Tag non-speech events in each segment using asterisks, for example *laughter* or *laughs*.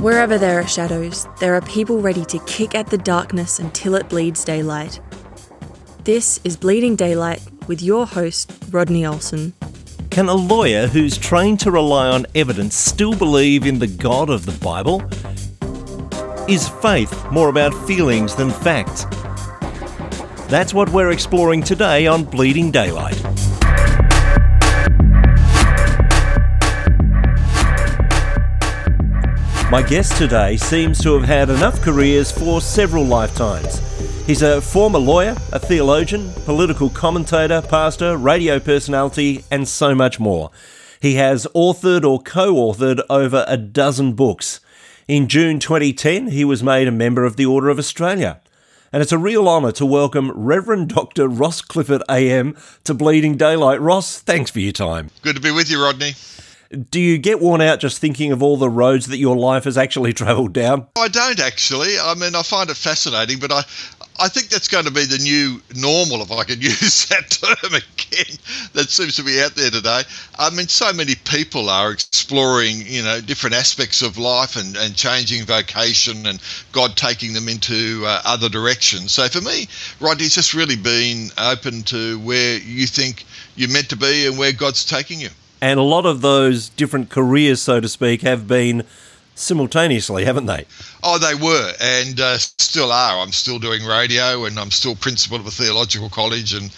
Wherever there are shadows, there are people ready to kick at the darkness until it bleeds daylight. This is Bleeding Daylight with your host, Rodney Olson. Can a lawyer who's trained to rely on evidence still believe in the God of the Bible? Is faith more about feelings than facts? That's what we're exploring today on Bleeding Daylight. My guest today seems to have had enough careers for several lifetimes. He's a former lawyer, a theologian, political commentator, pastor, radio personality, and so much more. He has authored or co authored over a dozen books. In June 2010, he was made a member of the Order of Australia. And it's a real honour to welcome Reverend Dr. Ross Clifford AM to Bleeding Daylight. Ross, thanks for your time. Good to be with you, Rodney. Do you get worn out just thinking of all the roads that your life has actually *laughs* travelled down? I don't actually. I mean, I find it fascinating, but I, I think that's going to be the new normal, if I can *laughs* use that term again, that seems to be out there today. I mean, so many people are exploring, you know, different aspects of life and, and changing vocation and God taking them into uh, other directions. So for me, Rodney's just really been open to where you think you're meant to be and where God's taking you. And a lot of those different careers, so to speak, have been simultaneously, haven't they? Oh, they were, and uh, still are. I'm still doing radio, and I'm still principal of a theological college, and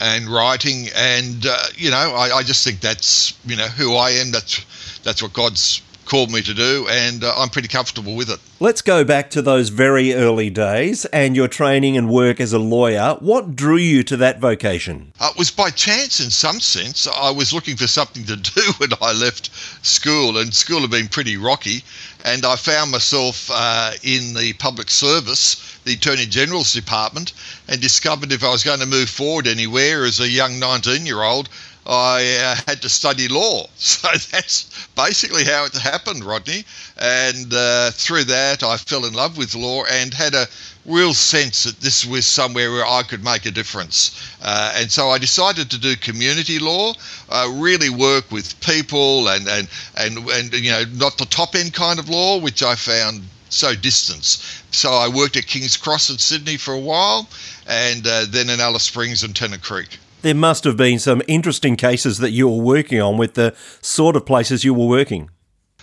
and writing, and uh, you know, I, I just think that's you know who I am. That's that's what God's called me to do, and uh, I'm pretty comfortable with it. Let's go back to those very early days and your training and work as a lawyer. What drew you to that vocation? Uh, it was by chance, in some sense. I was looking for something to *laughs* do when I left school, and school had been pretty rocky, and I found myself uh, in the public service, the Attorney General's Department, and discovered if I was going to move forward anywhere as a young 19 year old, I uh, *laughs* had to study law. *laughs* So that's basically how it happened, Rodney. And uh, through that, I fell in love with law and had a real sense that this was somewhere where I could make a difference. Uh, and so I decided to do community law, uh, really work with people and, and, and, and, you know, not the top end kind of law, which I found so distant. So I worked at King's Cross in Sydney for a while and uh, then in Alice Springs and Tennant Creek there must have been some interesting cases that you were working on with the sort of places you were working.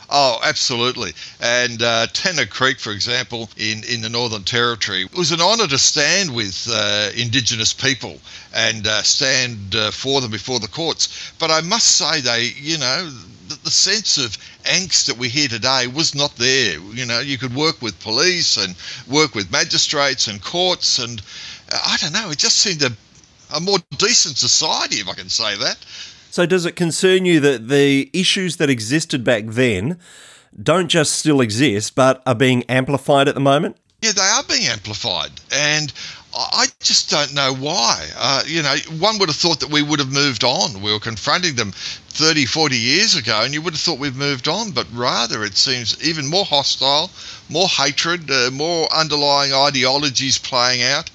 Oh, absolutely. And uh, Tennant Creek, for example, in, in the Northern Territory, it was an honour to stand with uh, Indigenous people and uh, stand uh, for them before the courts. But I must say, they, you know, the, the sense of angst that we hear today was not there. You know, you could work with police and work with magistrates and courts, and uh, I don't know, it just seemed a a more decent society, if I can say that. So, does it concern you that the issues that existed back then don't just still exist, but are being amplified at the moment? Yeah, they are being amplified. And I just don't know why. Uh, you know, one would have thought that we would have moved on. We were confronting them 30, 40 years ago, and you would have thought we've moved on, but rather it seems even more hostile, more hatred, uh, more underlying ideologies playing out.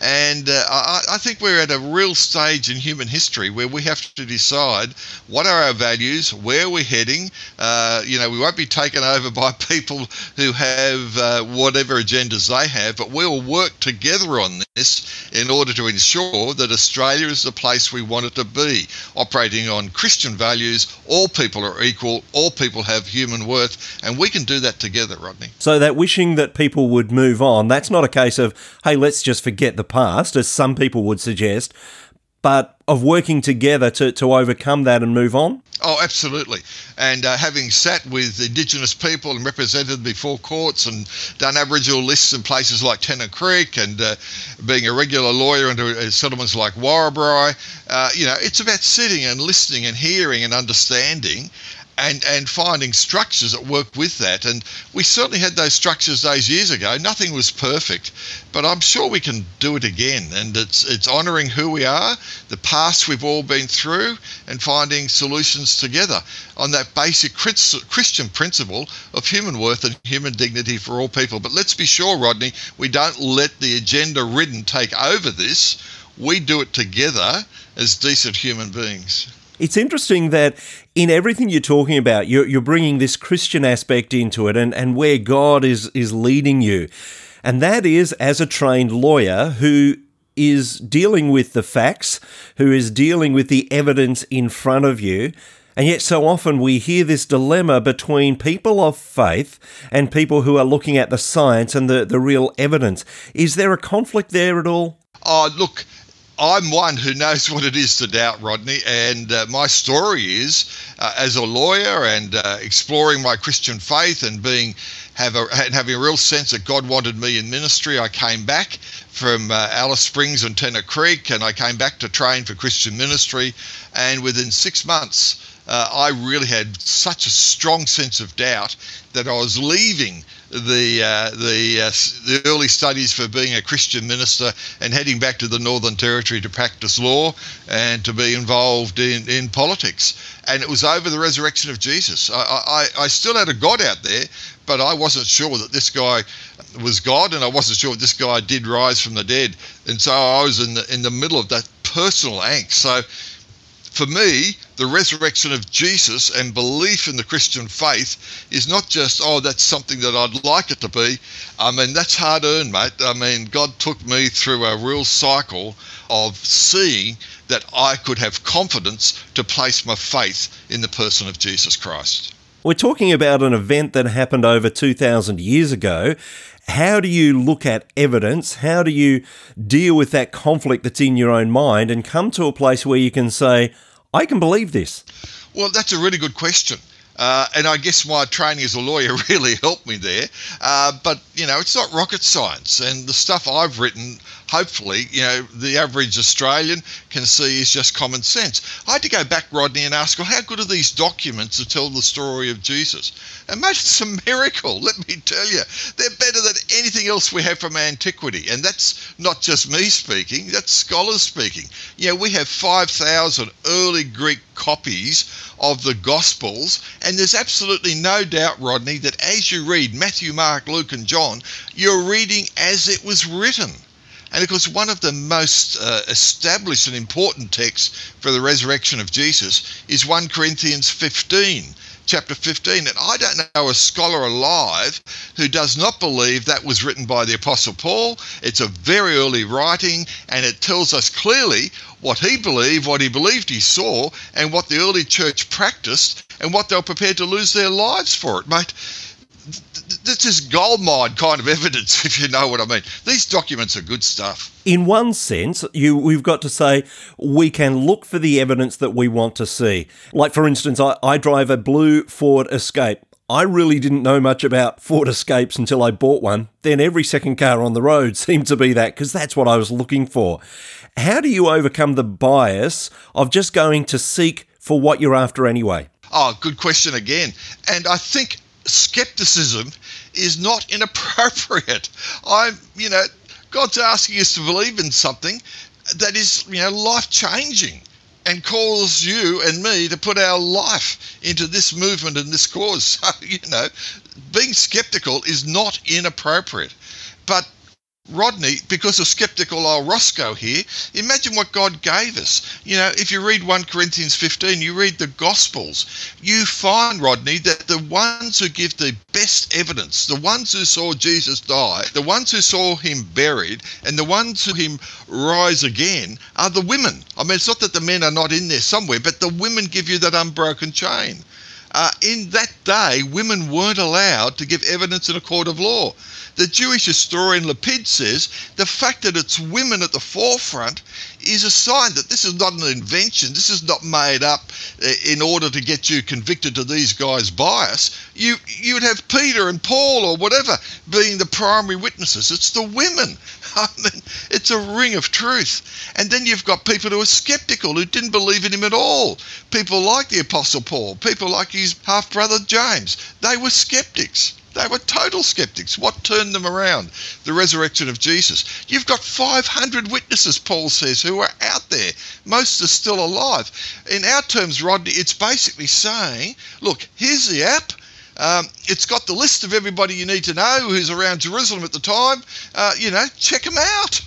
And uh, I, I, think we're at a real stage in human history where we have to decide what are our values, where we're heading. Uh, you know, we won't be taken over by *laughs* people who have uh, whatever agendas they have, but we'll work together on this in order to ensure that Australia is the place we want it to be, operating on Christian values. All people are equal, all people have human worth, and we can do that together, Rodney. So, that wishing that people would move on, that's not a case of, hey, let's just forget the the past, as some people would suggest, but of working together to, to overcome that and move on? Oh, absolutely. And uh, having sat with Indigenous people and represented before courts and done Aboriginal lists in places like Tennant Creek and uh, being a regular lawyer in uh, settlements like Warrabri, uh, you know, it's about sitting and listening and hearing and understanding and and finding structures that work with that. And we certainly had those structures those years ago. Nothing was perfect, but I'm sure we can do it again. And it's it's honouring who we are, the past we've all been through, and finding solutions together on that basic Christian principle of human worth and human dignity for all people. But let's be sure, Rodney, we don't let the agenda ridden take over this. We do it together as decent human beings. It's interesting that in everything you're talking about, you're, you're bringing this Christian aspect into it and, and where God is, is leading you. And that is as a trained lawyer who is dealing with the facts, who is dealing with the evidence in front of you. And yet, so often we hear this dilemma between people of faith and people who are looking at the science and the, the real evidence. Is there a conflict there at all? Oh, look, I'm one who knows what it is to doubt, Rodney, and uh, my story is, uh, as a lawyer and uh, exploring my Christian faith and being have a, having a real sense that God wanted me in ministry. I came back from uh, Alice Springs and Tennant Creek, and I came back to train for Christian ministry. And within six months, uh, I really had such a strong sense of doubt that I was leaving the uh, the uh, the early studies for being a Christian minister and heading back to the Northern Territory to practice law and to be involved in, in politics. And it was over the resurrection of Jesus. I, I, I still had a God out there, but I wasn't sure that this guy was God, and I wasn't sure this guy did rise from the dead. And so I was in the in the middle of that personal angst. So for me, the resurrection of Jesus and belief in the Christian faith is not just, oh, that's something that I'd like it to be. I mean, that's hard earned, mate. I mean, God took me through a real cycle of seeing that I could have confidence to place my faith in the person of Jesus Christ. We're talking about an event that happened over 2,000 years ago. How do you look at evidence? How do you deal with that conflict that's in your own mind and come to a place where you can say, I can believe this? Well, that's a really good question. Uh, and I guess my training as a lawyer *laughs* really helped me there. Uh, but, you know, it's not rocket science. And the stuff I've written hopefully, you know, the average Australian can see is just common sense. I had to go back, Rodney, and ask, well, how good are these documents to tell the story of Jesus? And it's a miracle, let me tell you. They're better than anything else we have from antiquity. And that's not just me speaking, that's scholars speaking. You know, we have 5,000 early Greek copies of the Gospels, and there's absolutely no doubt, Rodney, that as you read Matthew, Mark, Luke, and John, you're reading as it was written. And of course, one of the most uh, established and important texts for the resurrection of Jesus is 1 Corinthians 15 chapter 15. And I don't know a scholar alive who does not believe that was written by the Apostle Paul. It's a very early writing, and it tells us clearly what he believed, what he believed he saw, and what the early church practiced, and what they were prepared to lose their lives for it, mate this is gold mine kind of evidence, *laughs* if you know what I mean. These documents are good stuff. In one sense, you we've got to say we can look for the evidence that we want to see. Like for instance, I, I drive a blue Ford Escape. I really didn't know much about Ford Escapes until I bought one. Then every second car on the road *laughs* seemed to be that because that's what I was looking for. How do you overcome the bias of just going to seek for what you're after anyway? Oh, good question again. And I think skepticism is not *laughs* inappropriate. I'm, you know, God's asking us to believe in something that is, you know, life changing and calls you and me to put our life into this movement and this cause. *laughs* So, you know, being skeptical is not inappropriate. But Rodney, because of skeptical old Roscoe here, imagine what God gave us. You know, if you read 1 Corinthians 15, you read the Gospels, you find, Rodney, that the ones who give the best evidence, the ones who saw Jesus die, the ones who saw him buried, and the ones who him rise again are the women. I mean, it's not that the men are not in there somewhere, but the women give you that unbroken chain. Uh, in that day, women weren't allowed to give evidence in a court of law. The Jewish historian Lapide says the fact that it's women at the forefront is a sign that this is not an invention. This is not made up uh, in order to get you convicted to these guys' bias. You you would have Peter and Paul or whatever being the primary witnesses. It's the women. *laughs* I mean, it's a ring of truth. And then you've got people who are skeptical, who didn't believe in him at all. People like the Apostle Paul, people like his half brother James. They were skeptics. They were total skeptics. What turned them around? The resurrection of Jesus. You've got 500 witnesses, Paul says, who are out there. Most are still alive. In our terms, Rodney, it's basically saying, look, here's the app. Um, it's got the list of everybody you need to know who's around Jerusalem at the time. Uh, you know, check them out.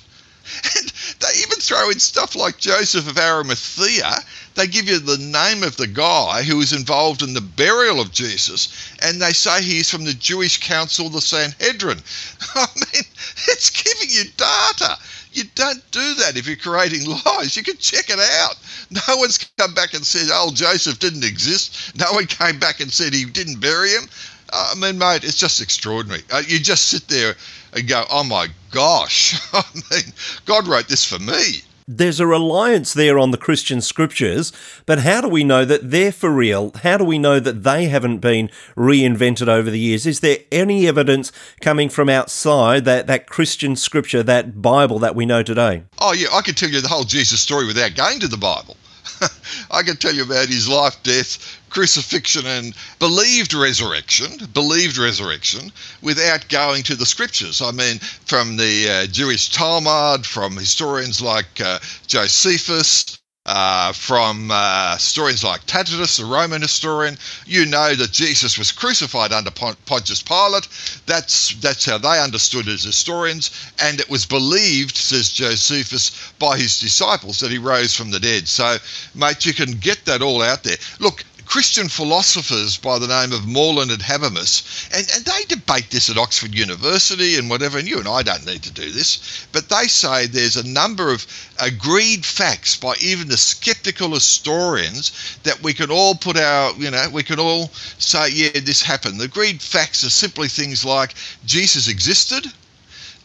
And they even throw in stuff like Joseph of Arimathea. They give you the name of the guy who was involved in the burial of Jesus, and they say he's from the Jewish Council, the Sanhedrin. *laughs* I mean, it's giving you data. You don't do that if you're creating *laughs* lies. You can check it out. No one's come back and said, oh, Joseph didn't exist. No one came back and said he didn't bury him. I mean, mate, it's just extraordinary. Uh, you just sit there and go, oh my gosh. *laughs* I mean, God wrote this for me. There's a reliance there on the Christian scriptures, but how do we know that they're for real? How do we know that they haven't been reinvented over the years? Is there any evidence coming from outside that, that Christian scripture, that Bible that we know today? Oh, yeah, I could tell you the whole Jesus story without going to the Bible. *laughs* I can tell you about his life, death, crucifixion, and believed resurrection, believed resurrection, without going to the scriptures. I mean, from the uh, Jewish Talmud, from historians like uh, Josephus, uh, from uh, historians like Tacitus, the Roman historian, you know that Jesus was crucified under Pontius Pilate. That's that's how they understood as historians, and it was believed, says Josephus, by his disciples that he rose from the dead. So, mate, you can get that all out there. Look, Christian philosophers by the name of Moreland and Habermas, and, and they debate this at Oxford University and whatever, and you and I don't need to do this, but they say there's a number of agreed facts by even the skeptical historians that we can all put our, you know, we can all say, yeah, this happened. The agreed facts are simply things like Jesus existed,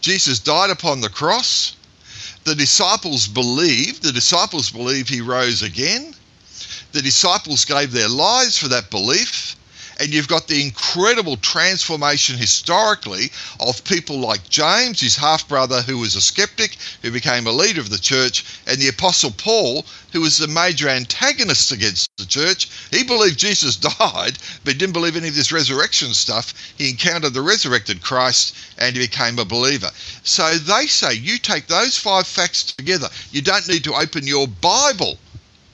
Jesus died upon the cross, the disciples believed, the disciples believe he rose again the disciples gave their lives for that belief. And you've got the incredible transformation historically of people like James, his half brother, who was a skeptic, who became a leader of the church, and the Apostle Paul, who was the major antagonist against the church. He believed Jesus *laughs* died, but didn't believe any of this resurrection stuff. He encountered the resurrected Christ and he became a believer. So they say you take those five facts together. You don't need to open your Bible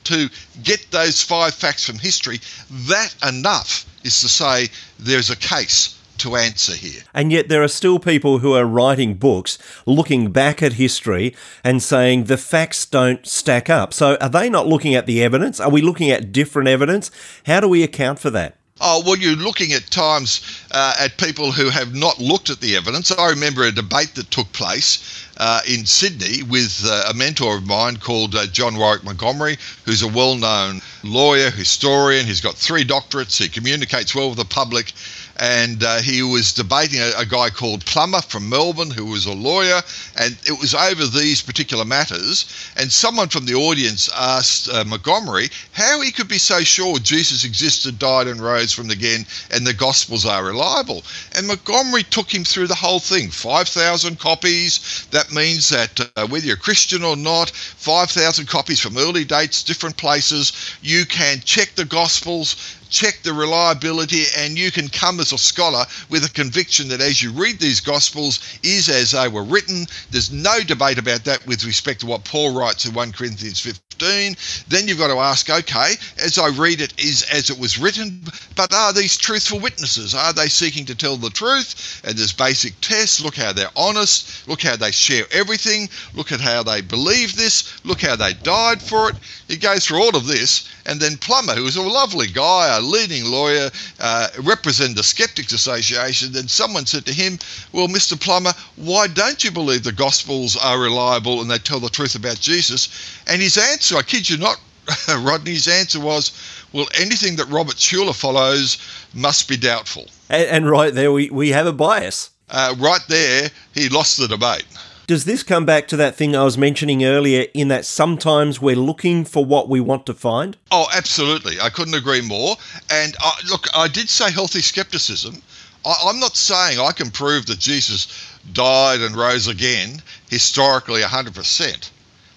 to get those five facts from history, that enough is to say there's a case to answer here. And yet, there are still people who are writing books looking back at history and saying the facts don't stack up. So, are they not looking at the evidence? Are we looking at different evidence? How do we account for that? Oh, well, you're looking at times uh, at people who have not looked at the evidence. I remember a debate that took place uh, in Sydney with uh, a mentor of mine called uh, John Warwick Montgomery, who's a well known lawyer, historian. He's got three doctorates. He communicates well with the public and uh, he was debating a, a, guy called Plummer from Melbourne, who was a lawyer, and it was over these particular matters. And someone from the audience asked uh, Montgomery how he could be so sure Jesus existed, died, and rose from the again, and the Gospels are reliable. And Montgomery took him through the whole thing 5,000 copies. That means that uh, whether you're Christian or not, 5,000 copies from early dates, different places, you can check the Gospels check the reliability, and you can come as a scholar with a conviction that as you read these Gospels is as they were written. There's no debate about that with respect to what Paul writes in 1 Corinthians 15. Then you've got to ask, okay, as I read it, is as it was written, but are these truthful witnesses? Are they seeking to tell the truth? And there's basic tests. Look how they're honest. Look how they share everything. Look at how they believe this. Look how they died for it. He goes through all of this. And then Plummer, who was a lovely guy, a leading lawyer, uh, represented the Skeptics Association, then someone said to him, Well, Mr. Plummer, why don't you believe the Gospels are reliable and they tell the truth about Jesus? And his answer, I kid you not, *laughs* Rodney's answer was, Well, anything that Robert Schuller follows must be doubtful. And, and right there, we, we have a bias. Uh, right there, he lost the debate. Does this come back to that thing I was mentioning earlier in that sometimes we're looking for what we want to find? Oh, absolutely. I couldn't agree more. And uh, look, I did say healthy skepticism. I, I'm not saying I can prove that Jesus died and rose again historically 100%.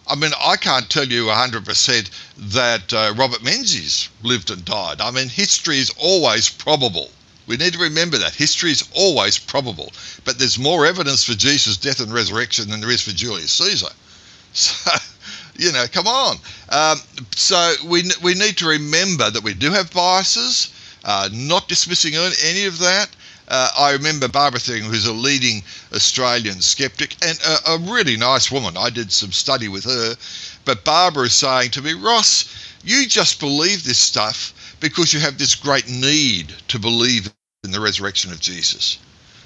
I mean, I can't tell you 100% that uh, Robert Menzies lived and died. I mean, history is always probable. We need to remember that history is always probable, but there's more evidence for Jesus' death and resurrection than there is for Julius Caesar. *laughs* So, you know, come on. Um, so we we need to remember that we do have biases. Uh, not dismissing any of that. Uh, I remember Barbara Thiering, who's a leading Australian skeptic and a, a really nice woman. I did some study with her. But Barbara is saying to me, Ross, you just believe this stuff because you have this great need to believe in the resurrection of Jesus.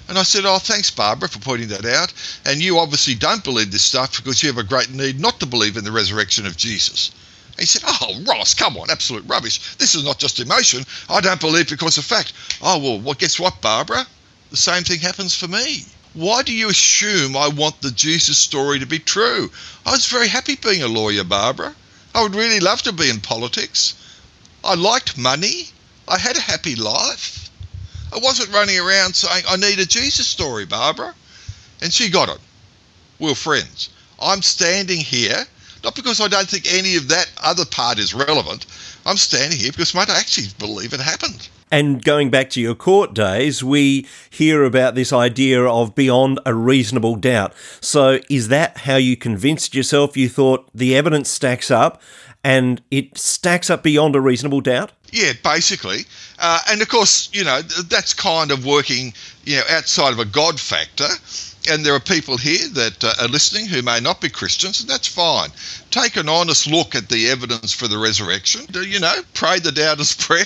And I said, Oh, thanks, Barbara, for pointing that out. And you obviously don't believe this stuff because you have a great need not to believe in the resurrection of Jesus. He said, Oh, Ross, come on, absolute rubbish. This is not just emotion. I don't believe because of fact. Oh, well, well, guess what, Barbara? The same thing happens for me. Why do you assume I want the Jesus story to be true? I was very happy being a lawyer, Barbara. I would really love to be in politics. I liked money. I had a happy life. I wasn't running around saying, I need a Jesus story, Barbara. And she got it. We're friends. I'm standing here, not because I don't think any of that other part is relevant. I'm standing here because, mate, I actually believe it happened. And going back to your court days, we hear about this idea of beyond a reasonable doubt. So, is that how you convinced yourself you thought the evidence stacks up and it stacks up beyond a reasonable doubt? Yeah, basically. Uh, and of course, you know, that's kind of working, you know, outside of a God factor and there are people here that uh, are listening who may not be Christians, and that's fine. Take an honest look at the evidence for the resurrection. You know, pray the doubter's *laughs* prayer.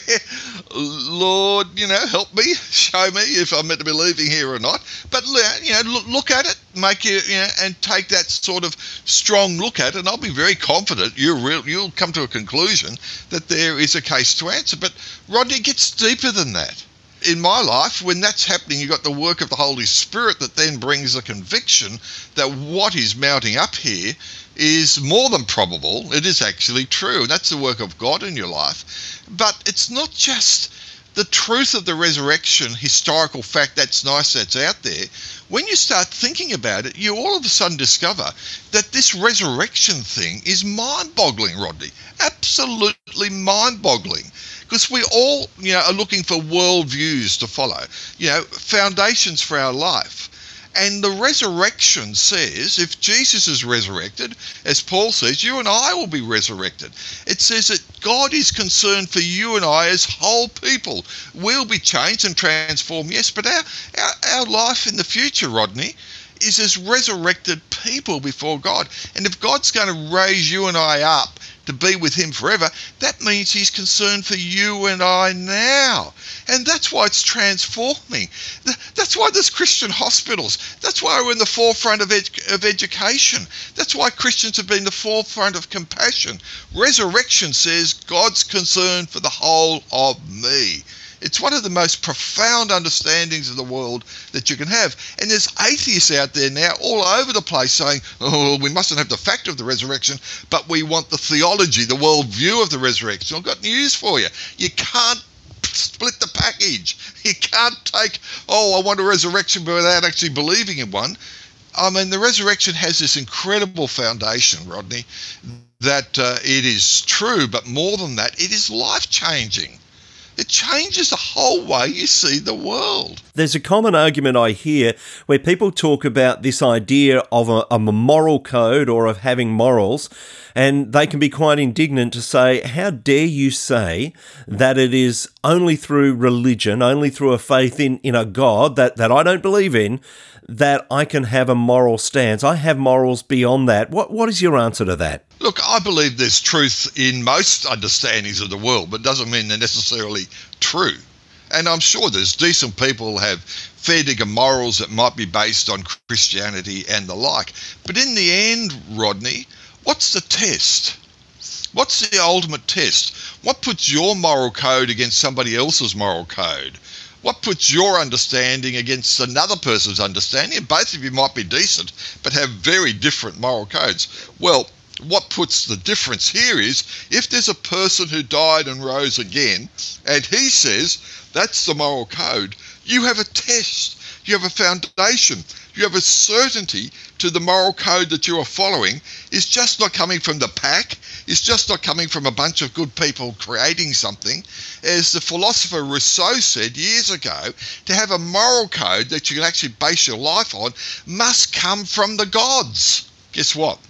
Lord, you know, help me, show me if I'm meant to be leaving here or not. But you know, look, look at it, make you, you know, and take that sort of strong look at it, and I'll be very confident you'll real, you'll come to a conclusion that there is a case to answer. But Rodney gets deeper than that in my life, when that's happening, you've got the work of the Holy Spirit that then brings a conviction that what is mounting up here is more than probable. It is actually true. And That's the work of God in your life. But it's not just the truth of the resurrection, historical fact that's nice that's out there. When you start thinking about it, you all of a sudden discover that this resurrection thing is mind boggling, Rodney. Absolutely mind boggling because we all, you know, are looking for worldviews to follow, you know, foundations for our life. And the resurrection says if Jesus is resurrected, as Paul says, you and I will be resurrected. It says that God is concerned for you and I as whole people. We'll be changed and transformed, yes, but our, our, our life in the future, Rodney, is as resurrected people before God. And if God's going to raise you and I up to be with Him forever, that means He's concerned for you and I now. And that's why it's transforming. That's why there's Christian hospitals. That's why we're in the forefront of, ed- of education. That's why Christians have been the forefront of compassion. Resurrection says God's concerned for the whole of me. It's one of the most profound understandings of the world that you can have. And there's atheists out there now all over the place saying, oh, we mustn't have the fact of the resurrection, but we want the theology, the world view of the resurrection. I've got news for you. You can't split the package. *laughs* You can't take, oh, I want a resurrection without actually believing in one. I mean, the resurrection has this incredible foundation, Rodney, that uh, it is true, but more than that, it is life changing. It changes the whole way you see the world. There's a common argument I hear where people talk about this idea of a, a moral code or of having morals, and they can be quite indignant to say, How dare you say that it is only through religion, only through a faith in, in a God that, that I don't believe in, that I can have a moral stance. I have morals beyond that. What what is your answer to that? Look, I believe there's truth in most understandings of the world, but doesn't mean they're necessarily true. And I'm sure there's decent people have fair digger morals that might be based on Christianity and the like. But in the end, Rodney, what's the test? What's the ultimate test? What puts your moral code against somebody else's moral code? What puts your understanding against another person's understanding? And both of you might be decent, but have very different moral codes. Well, what puts the difference here is if there's a person who died and rose again, and he says that's the moral code, you have a test, you have a foundation, you have a certainty to the moral code that you are following is just not coming from the pack, it's just not coming from a bunch of good people creating something. As the philosopher Rousseau said years ago, to have a moral code that you can actually base your life on must come from the gods. Guess what?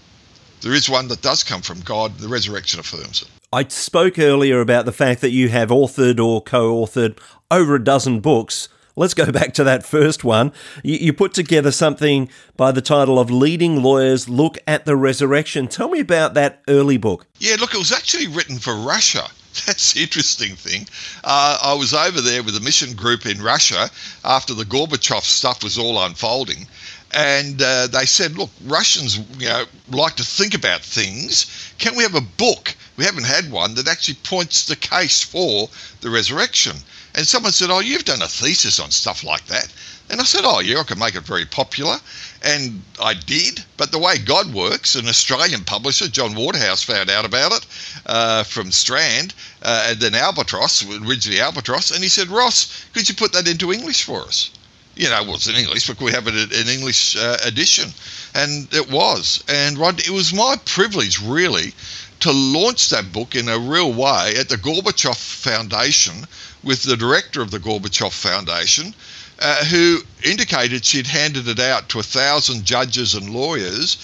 There is one that does come from God, the resurrection affirms it. I spoke earlier about the fact that you have authored or co authored over a dozen books Let's go back to that first one. You, you, put together something by the title of Leading Lawyers Look at the Resurrection. Tell me about that early book. Yeah, look, it was actually written for Russia. *laughs* That's the interesting thing. Uh, I was over there with a mission group in Russia after the Gorbachev stuff was all unfolding. And uh, they said, look, Russians you know, like to think about things. Can we have a book? We haven't had one that actually points the case for the resurrection. And someone said, Oh, you've done a thesis on stuff like that. And I said, Oh, yeah, I can make it very popular. And I did. But the way God works, an Australian publisher, John Waterhouse, found out about it uh, from Strand uh, and then Albatross, originally Albatross. And he said, Ross, could you put that into English for us? You know, well, it's in English, but we have it in English uh, edition? And it was. And Rod, it was my privilege, really, to launch that book in a real way at the Gorbachev Foundation with the director of the Gorbachev Foundation, uh, who indicated she'd handed it out to a thousand judges and lawyers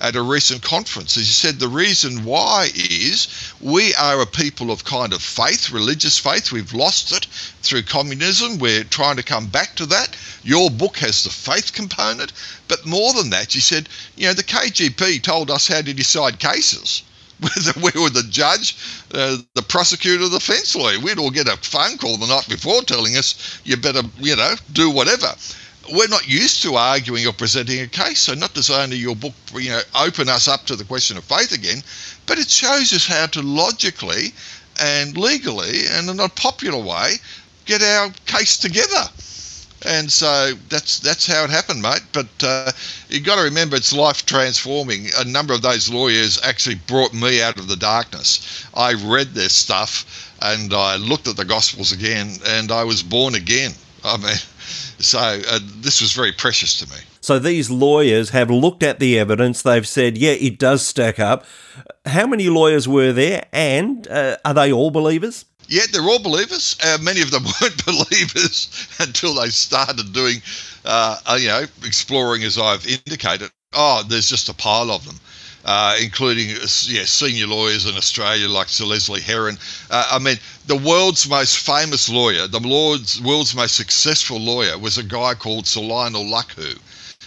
at a recent conference. She said the reason why is we are a people of kind of faith, religious faith. We've lost it through communism. We're trying to come back to that. Your book has the faith component. But more than that, she said, you know, the KGB told us how to decide cases *laughs* we were the judge, uh, the prosecutor, the defence lawyer. We'd all get a phone call the night before telling us you better, you know, do whatever. We're not used to arguing or presenting a case, so not does only your book, you know, open us up to the question of faith again, but it shows us how to logically and legally and in a popular way get our case together and so that's that's how it happened, mate. But uh, you got to remember, it's life transforming. A number of those lawyers actually brought me out of the darkness. I read their stuff and I looked at the Gospels again, and I was born again. I mean, *laughs* so uh, this was very precious to me. So these lawyers have looked at the evidence. They've said, yeah, it does stack up. How many lawyers were there, and uh, are they all believers? Yeah, they're all believers. Uh, many of them *laughs* weren't believers until they started doing, uh, uh, you know, exploring as I've indicated. Oh, there's just a pile of them. Uh, including yeah, senior lawyers in Australia like Sir Leslie Herron. Uh, I mean, the world's most famous lawyer, the world's, world's most successful lawyer, was a guy called Sir Lionel Luckhoo.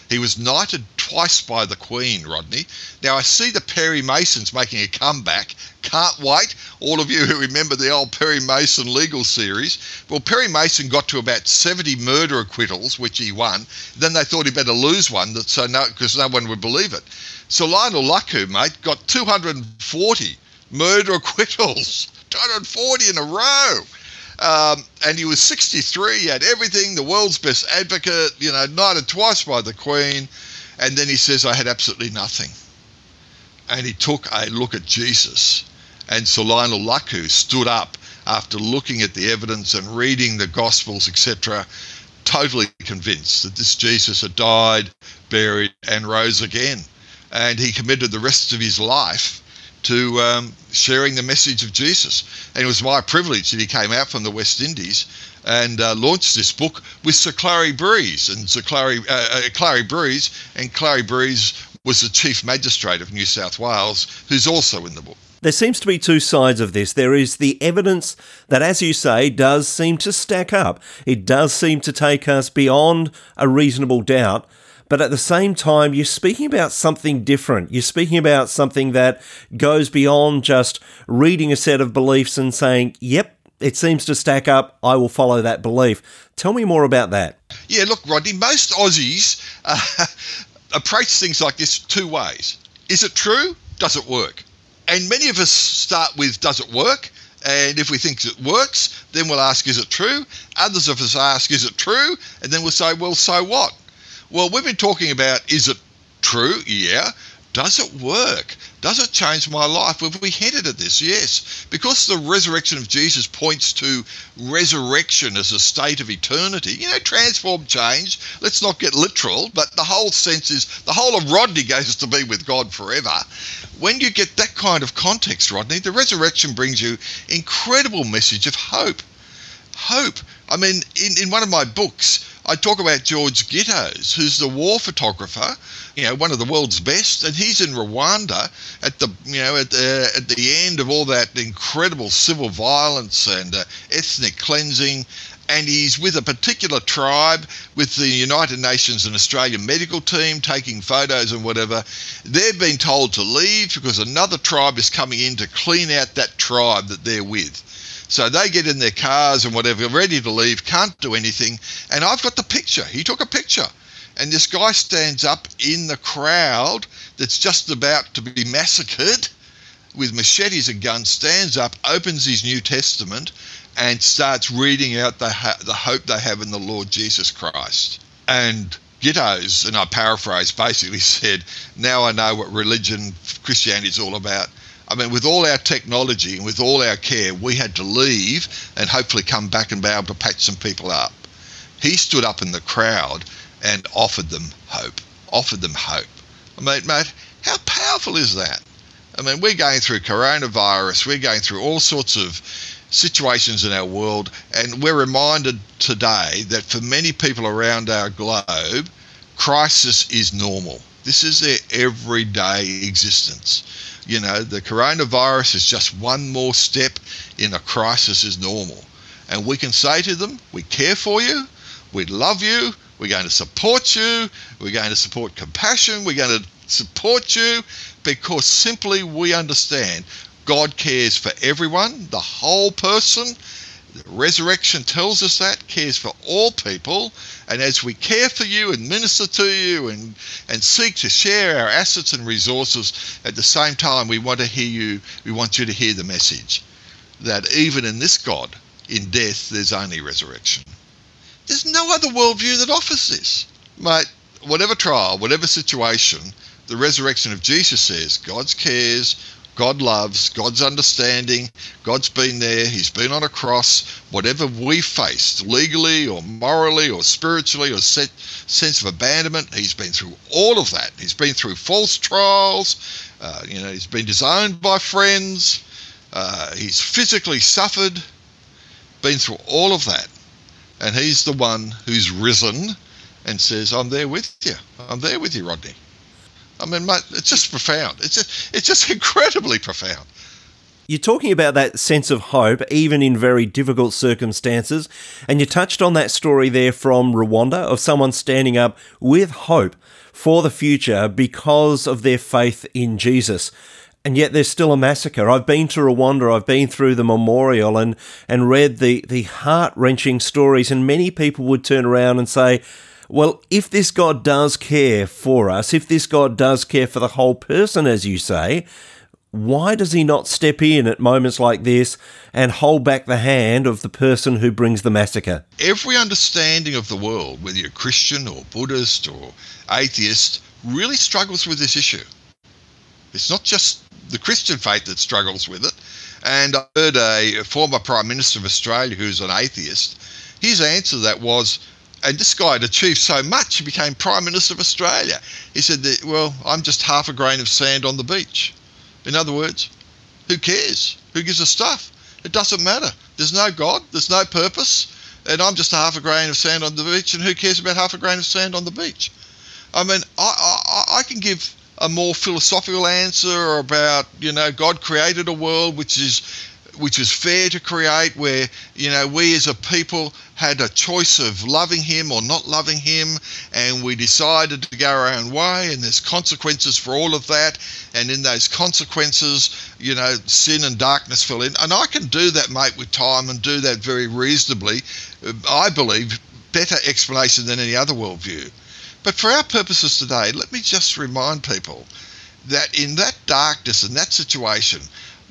He was knighted twice by the Queen, Rodney. Now, I see the Perry Masons making a comeback. Can't wait. All of you who remember the old Perry Mason legal series. Well, Perry Mason got to about 70 murder acquittals, which he won. Then they thought he better lose one, that so no, because no one would believe it. So Lionel Luckhoo, mate, got 240 murder acquittals. *laughs* 240 in a row. Um, and he was 63. He had everything, the world's best advocate, you know, knighted twice by the Queen. And then he says, I had absolutely nothing. And he took a look at Jesus. And Sir Lionel Luckhoo stood up after looking at the evidence and reading the Gospels, etc., totally convinced that this Jesus had died, buried, and rose again. And he committed the rest of his life to um, sharing the message of Jesus. And it was my privilege that he came out from the West Indies and uh, launched this book with Sir Clarrie Briese. And Sir Clarrie, uh, uh, Clarrie Briese, and Clarrie Briese was the Chief Magistrate of New South Wales, who's also in the book. There seems to be two sides of this. There is the evidence that, as you say, does seem to stack up. It does seem to take us beyond a reasonable doubt but at the same time, you're speaking about something different. You're speaking about something that goes beyond just reading a set of beliefs and saying, yep, it seems to stack up. I will follow that belief. Tell me more about that. Yeah, look, Rodney, most Aussies uh, *laughs* approach things like this two ways. Is it true? Does it work? And many of us start with, does it work? And if we think it works, then we'll ask, is it true? Others of us ask, is it true? And then we'll say, well, so what? Well, we've been talking about is it true? Yeah. Does it work? Does it change my life? Have we hinted at this? Yes. Because the resurrection of Jesus points to resurrection as a state of eternity. You know, transform change. Let's not get literal, but the whole sense is the whole of Rodney goes to be with God forever. When you get that kind of context, Rodney, the resurrection brings you incredible message of hope. Hope. I mean, in, in one of my books, I talk about George Gittoes, who's the war photographer, you know, one of the world's best, and he's in Rwanda at the, you know, at the, at the end of all that incredible civil violence and uh, ethnic cleansing, and he's with a particular tribe with the United Nations and Australian medical team taking photos and whatever. They've been told to leave because another tribe is coming in to clean out that tribe that they're with. So they get in their cars and whatever, ready to leave, can't do anything. And I've got the picture. He took a picture. And this guy stands up in the crowd that's just about to be massacred with machetes and guns, stands up, opens his New Testament, and starts reading out the, the hope they have in the Lord Jesus Christ. And Gittoes, and I paraphrase, basically *laughs* said, Now I know what religion, Christianity is all about. I mean, with all our technology and with all our care, we had to leave and hopefully come back and be able to patch some people up. He stood up in the crowd and offered them hope. Offered them hope. I mean, mate, how powerful is that? I mean, we're going through coronavirus, we're going through all sorts of situations in our world, and we're reminded today that for many people around our globe, crisis is normal. This is their everyday existence. You know, the coronavirus is just one more step in a crisis is normal. And we can say to them, we care for you, we love you, we're going to support you, we're going to support compassion, we're going to support you because simply we understand God cares for everyone, the whole person. The resurrection tells us that, cares for all people. And as we care for you and minister to you and, and seek to share our assets and resources, at the same time, we want to hear you, we want you to hear the message that even in this God, in death, there's only resurrection. There's no other worldview that offers this. Mate, whatever trial, whatever situation, the resurrection of Jesus says God's cares, God loves, God's understanding, God's been there, He's been on a cross. Whatever we faced, legally or morally or spiritually or set, sense of abandonment, He's been through all of that. He's been through false trials, uh, you know, He's been disowned by friends, uh, He's physically suffered, been through all of that. And He's the one who's risen and says, I'm there with you. I'm there with you, Rodney. I mean, mate, it's just profound. It's just, it's just *laughs* incredibly profound. You're talking about that sense of hope, even in very difficult circumstances. And you touched on that story there from Rwanda of someone standing up with hope for the future because of their faith in Jesus. And yet there's still a massacre. I've been to Rwanda, I've been through the memorial and, and read the, the heart wrenching stories, and many people would turn around and say, well, if this God does care for us, if this God does care for the whole person, as you say, why does he not step in at moments like this and hold back the hand of the person who brings the massacre? Every understanding of the world, whether you're Christian or Buddhist or atheist, really struggles with this issue. It's not just the Christian faith that struggles with it. And I heard a former Prime Minister of Australia who's an atheist, his answer to that was and this guy had achieved so much, he became Prime Minister of Australia. He said, that, Well, I'm just half a grain of sand on the beach. In other words, who cares? Who gives a stuff? It doesn't matter. There's no God, there's no purpose, and I'm just half a grain of sand on the beach, and who cares about half a grain of sand on the beach? I mean, I, I, I can give a more philosophical answer about, you know, God created a world which is which was fair to create, where you know we as a people had a choice of loving him or not loving him, and we decided to go our own way, and there's consequences for all of that, and in those consequences, you know, sin and darkness fill in, and I can do that, mate, with time, and do that very reasonably. I believe better explanation than any other worldview. But for our purposes today, let me just remind people that in that darkness and that situation,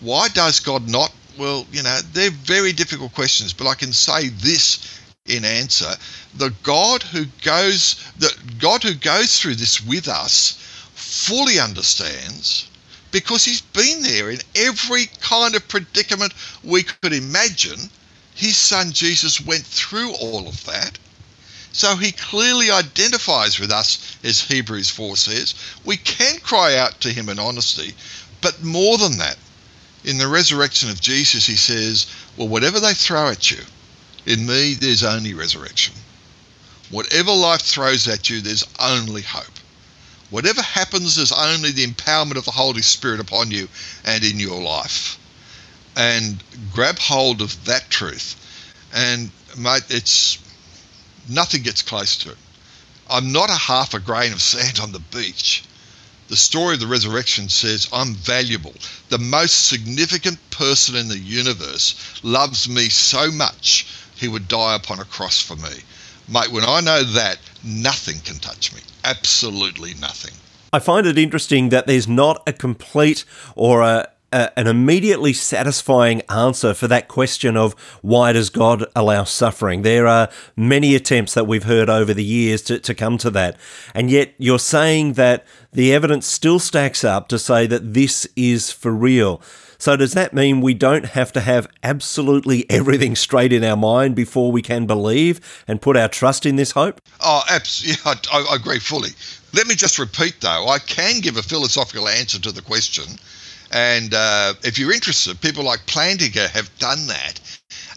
why does God not well, you know, they're very difficult questions, but I can say this in answer. The God who goes the God who goes through this with us fully understands because he's been there in every kind of predicament we could imagine. His son Jesus went through all of that. So he clearly identifies with us, as Hebrews 4 says. We can cry out to him in honesty, but more than that, in the resurrection of Jesus, he says, Well, whatever they throw at you, in me, there's only resurrection. Whatever life throws at you, there's only hope. Whatever happens, there's only the empowerment of the Holy Spirit upon you and in your life. And grab hold of that truth. And mate, it's nothing gets close to it. I'm not a half a grain of sand on the beach. The story of the resurrection says I'm valuable. The most significant person in the universe loves me so much he would die upon a cross for me. Mate, when I know that, nothing can touch me. Absolutely nothing. I find it interesting that there's not a complete or a, an immediately satisfying answer for that question of why does God allow suffering? There are many attempts that we've heard over the years to, to come to that. And yet you're saying that the evidence still stacks up to say that this is for real. So, does that mean we don't have to have absolutely *laughs* everything straight in our mind before we can believe and put our trust in this hope? Oh, absolutely. *laughs* Yeah, I, I agree fully. Let me just repeat, though, I can give a philosophical answer to the question and uh, if you're interested, people like Plantinga have done that.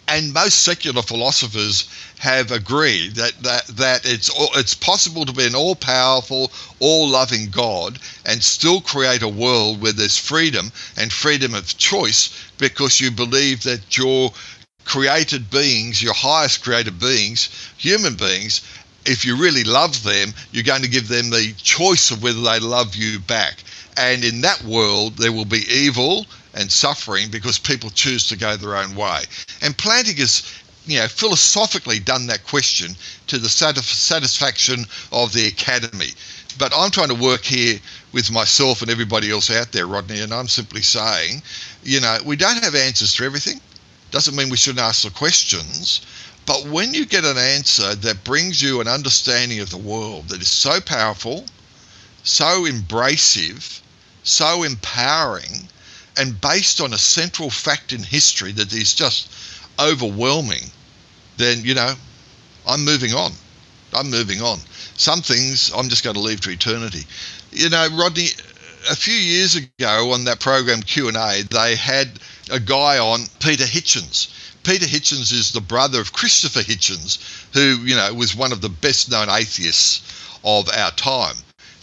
And most secular philosophers have agreed that, that, that it's, it's possible to be an all powerful, all loving God and still create a world where there's freedom and freedom of choice because you believe that your created beings, your highest created beings, human beings, if you really love them, you're going to give them the choice of whether they love you back. And in that world, there will be evil and suffering because people choose to go their own way. And Plantinga's you know, philosophically done that question to the satisfaction of the academy. But I'm trying to work here with myself and everybody else out there, Rodney, and I'm simply saying, you know, we don't have answers to everything. Doesn't mean we shouldn't ask the questions. But when you get an answer that brings you an understanding of the world that is so powerful, so embracive, so empowering, and based on a central fact in history that is just overwhelming, then, you know, I'm moving on. I'm moving on. Some things I'm just going to leave to eternity. You know, Rodney, a few years ago on that program Q&A, they had a guy on, Peter Hitchens. Peter Hitchens is the brother of Christopher Hitchens, who, you know, was one of the best known atheists of our time.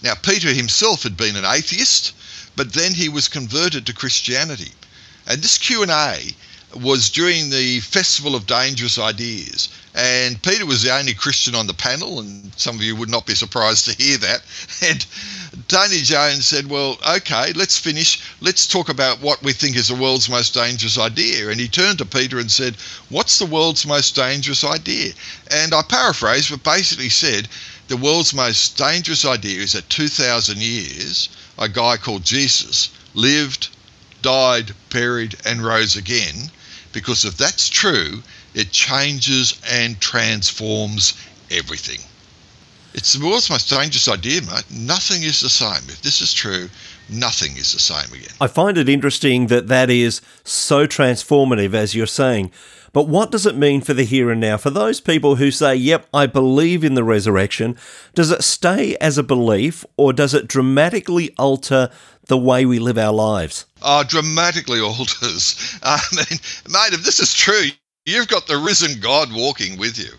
Now, Peter himself had been an atheist, but then he was converted to Christianity. And this Q&A was during the Festival of Dangerous Ideas. And Peter was the only Christian on the panel, and some of you would not be surprised to hear that. *laughs* And Tony Jones said, Well, okay, let's finish. Let's talk about what we think is the world's most dangerous idea. And he turned to Peter and said, What's the world's most dangerous idea? And I paraphrase, but basically said, The world's most dangerous idea is that 2,000 years, a guy called Jesus lived, died, buried, and rose again because if that's true, it changes and transforms everything. It's the world's most dangerous idea, mate. Nothing is the same. If this is true, nothing is the same again. I find it interesting that that is so transformative, as you're saying. But what does it mean for the here and now? For those people who say, yep, I believe in the resurrection, does it stay as a belief or does it dramatically alter the way we live our lives? Oh, dramatically *laughs* alters. I mean, mate, if this is true, you've got the risen God walking with you.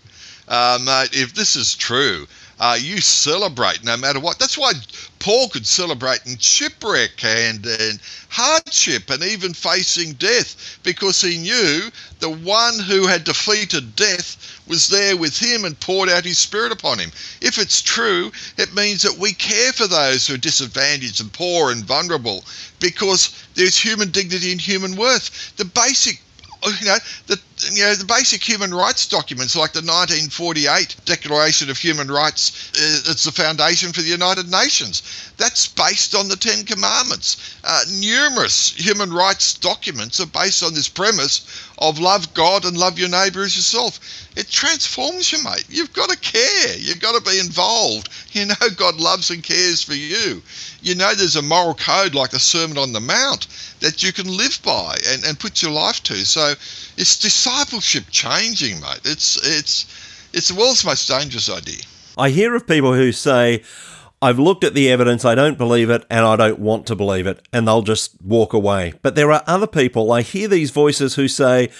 Uh, mate, if this is true, uh, you celebrate no matter what. That's why Paul could celebrate in shipwreck and, and hardship and even facing death because he knew the one who had defeated death was there with him and poured out his spirit upon him. If it's true, it means that we care for those who are disadvantaged and poor and vulnerable because there's human dignity and human worth. The basic you know, the you know the basic human rights documents like the 1948 Declaration of Human Rights. Uh, it's the foundation for the United Nations. That's based on the Ten Commandments. Uh, numerous human rights documents are based on this premise of love God and love your neighbour as yourself. It transforms you, mate. You've got to care. You've got to be involved. *laughs* You know God loves and cares for you. You know there's a moral code like the Sermon on the Mount that you can live by and, and put your life to. So it's discipleship changing, mate. It's it's it's the world's most dangerous idea. I hear of people who say, I've looked at the evidence, I don't believe it, and I don't want to believe it, and they'll just walk away. But there are other people, I hear these voices who say,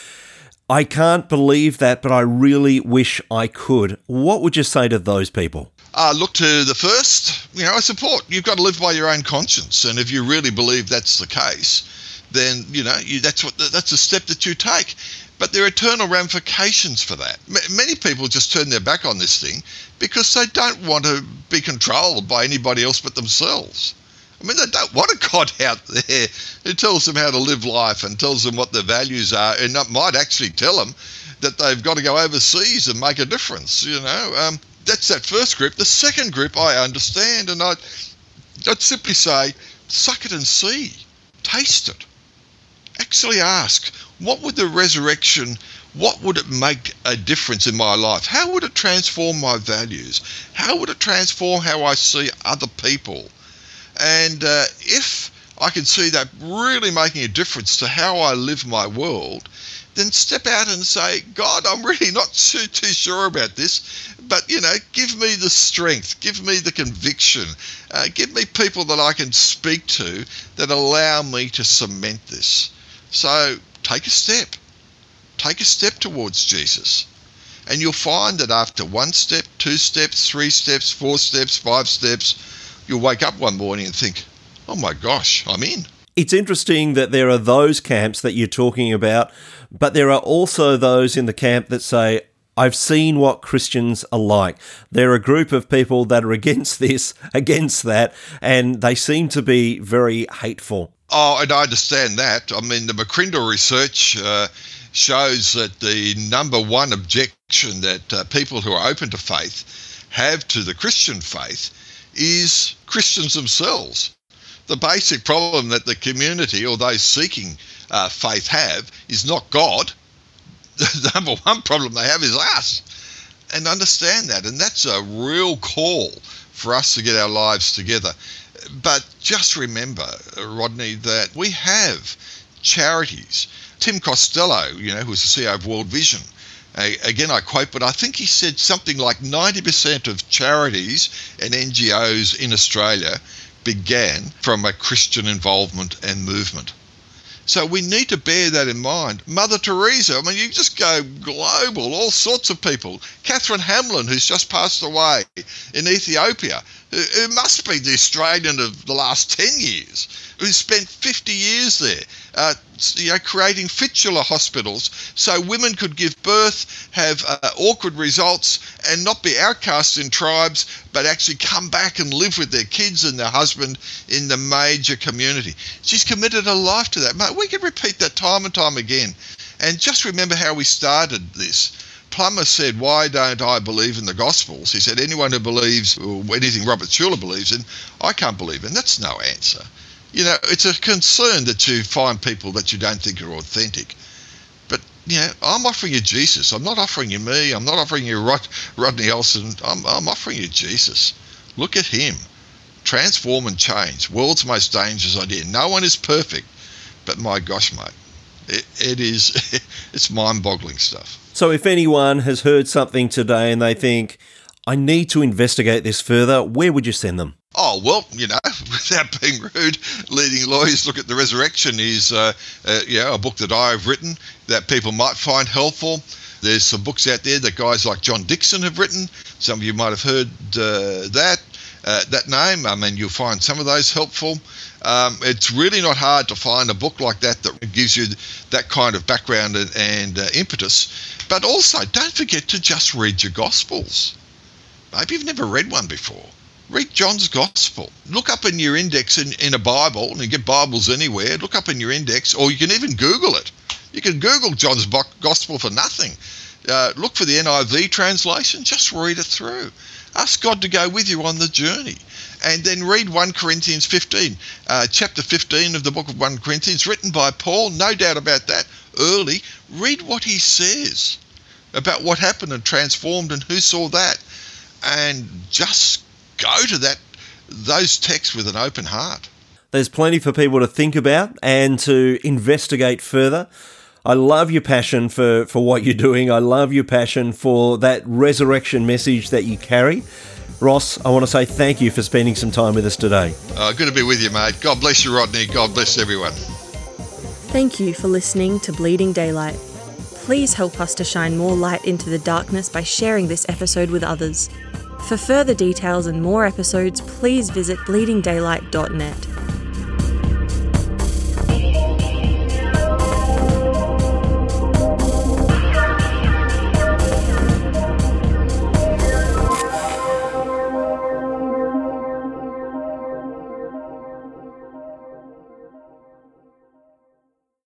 I can't believe that, but I really wish I could. What would you say to those people? Uh, look to the first. You know, I support. You've got to live by your own conscience. And if you really believe that's the case, then you know you, that's what that's a step that you take. But there are eternal ramifications for that. M- many people just turn their back on this thing because they don't want to be controlled by anybody else but themselves. I mean, they don't want a God *laughs* out there who tells them how to live life and tells them what their values are, and that might actually tell them that they've got to go overseas and make a difference. You know, um, that's that first group. The second group, I understand, and I'd, I'd simply say, suck it and see, taste it. Actually, ask, what would the resurrection what would it make a difference in my life? How would it transform my values? How would it transform how I see other people? And uh, if I can see that really making a difference to how I live my world, then step out and say, God, I'm really not *laughs* too, too sure about this, but you know, give me the strength, give me the conviction, uh, give me people that I can speak to that allow me to cement this. So take a step, take a step towards Jesus. And you'll find that after one step, two steps, three steps, four steps, five steps, you'll wake up one morning and think, oh my gosh, I'm in. It's interesting that there are those camps that you're talking about, but there are also those in the camp that say, I've seen what Christians are like. They're a group of people that are against this, *laughs* against that, and they seem to be very hateful. Oh, and I understand that. I mean, the McCrindle research uh, shows that the number one objection that uh, people who are open to faith have to the Christian faith is Christians themselves. The basic problem that the community or those seeking uh, faith have is not God. The number one problem they have is us. And understand that. And that's a real call for us to get our lives together. But just remember, Rodney, that we have charities. Tim Costello, you know, who was the CEO of World Vision, again, I quote, but I think he said something like 90% of charities and NGOs in Australia began from a Christian involvement and movement. So we need to bear that in mind. Mother Teresa, I mean, you just go global, all sorts of people. Catherine Hamlin, who's just passed away in Ethiopia, who must be the Australian of the last 10 years, who spent 50 years there, uh, you know, creating fistula hospitals so women could give birth, have uh, awkward results, and not be outcast in tribes, but actually come back and live with their kids and their husband in the major community. She's committed her life to that. Mate, we can repeat that time and time again. And just remember how we started this. Plummer said, Why don't I believe in the Gospels? He said, Anyone who believes anything Robert Schuller believes in, I can't believe in. That's no answer you know, it's a concern that you find people that you don't think are authentic. But, you know, I'm offering you Jesus. I'm not offering you me. I'm not offering you Rod, Rodney Olsen. I'm, I'm offering you Jesus. Look at him. Transform and change. World's most dangerous idea. No one is perfect. But my gosh, mate, it, it is, *laughs* it's mind boggling stuff. So if anyone has heard something today and they think, I need to investigate this further, where would you send them? Oh, well, you know, *laughs* without being rude, Leading Lawyers Look at the Resurrection is, uh, uh, a book that I've written that people might find helpful. There's some books out there that guys like John Dickson have written. Some of you might have heard uh, that. Uh, that name. I mean, you'll find some of those helpful. Um, it's really not hard to find a book like that that gives you that kind of background and, and uh, impetus. But also, don't forget to just read your Gospels. Maybe you've never read one before. Read John's Gospel. Look up in your index in, in a Bible, and you get Bibles anywhere. Look up in your index, or you can even Google it. You can Google John's Gospel for nothing. Uh, look for the NIV translation, just read it through. Ask God to go with you on the journey. And then read 1 Corinthians 15, uh, chapter 15 of the book of 1 Corinthians, written by Paul, no doubt about that, early. Read what he says about what happened and transformed and who saw that and just go to that those texts with an open heart. There's plenty for people to think about and to investigate further. I love your passion for, for what you're doing. I love your passion for that resurrection message that you carry. Ross, I want to say thank you for spending some time with us today. Uh, good to be with you, mate. God bless you, Rodney. God bless everyone. Thank you for listening to Bleeding Daylight. Please help us to shine more light into the darkness by sharing this episode with others. For further details and more episodes, please visit bleedingdaylight.net.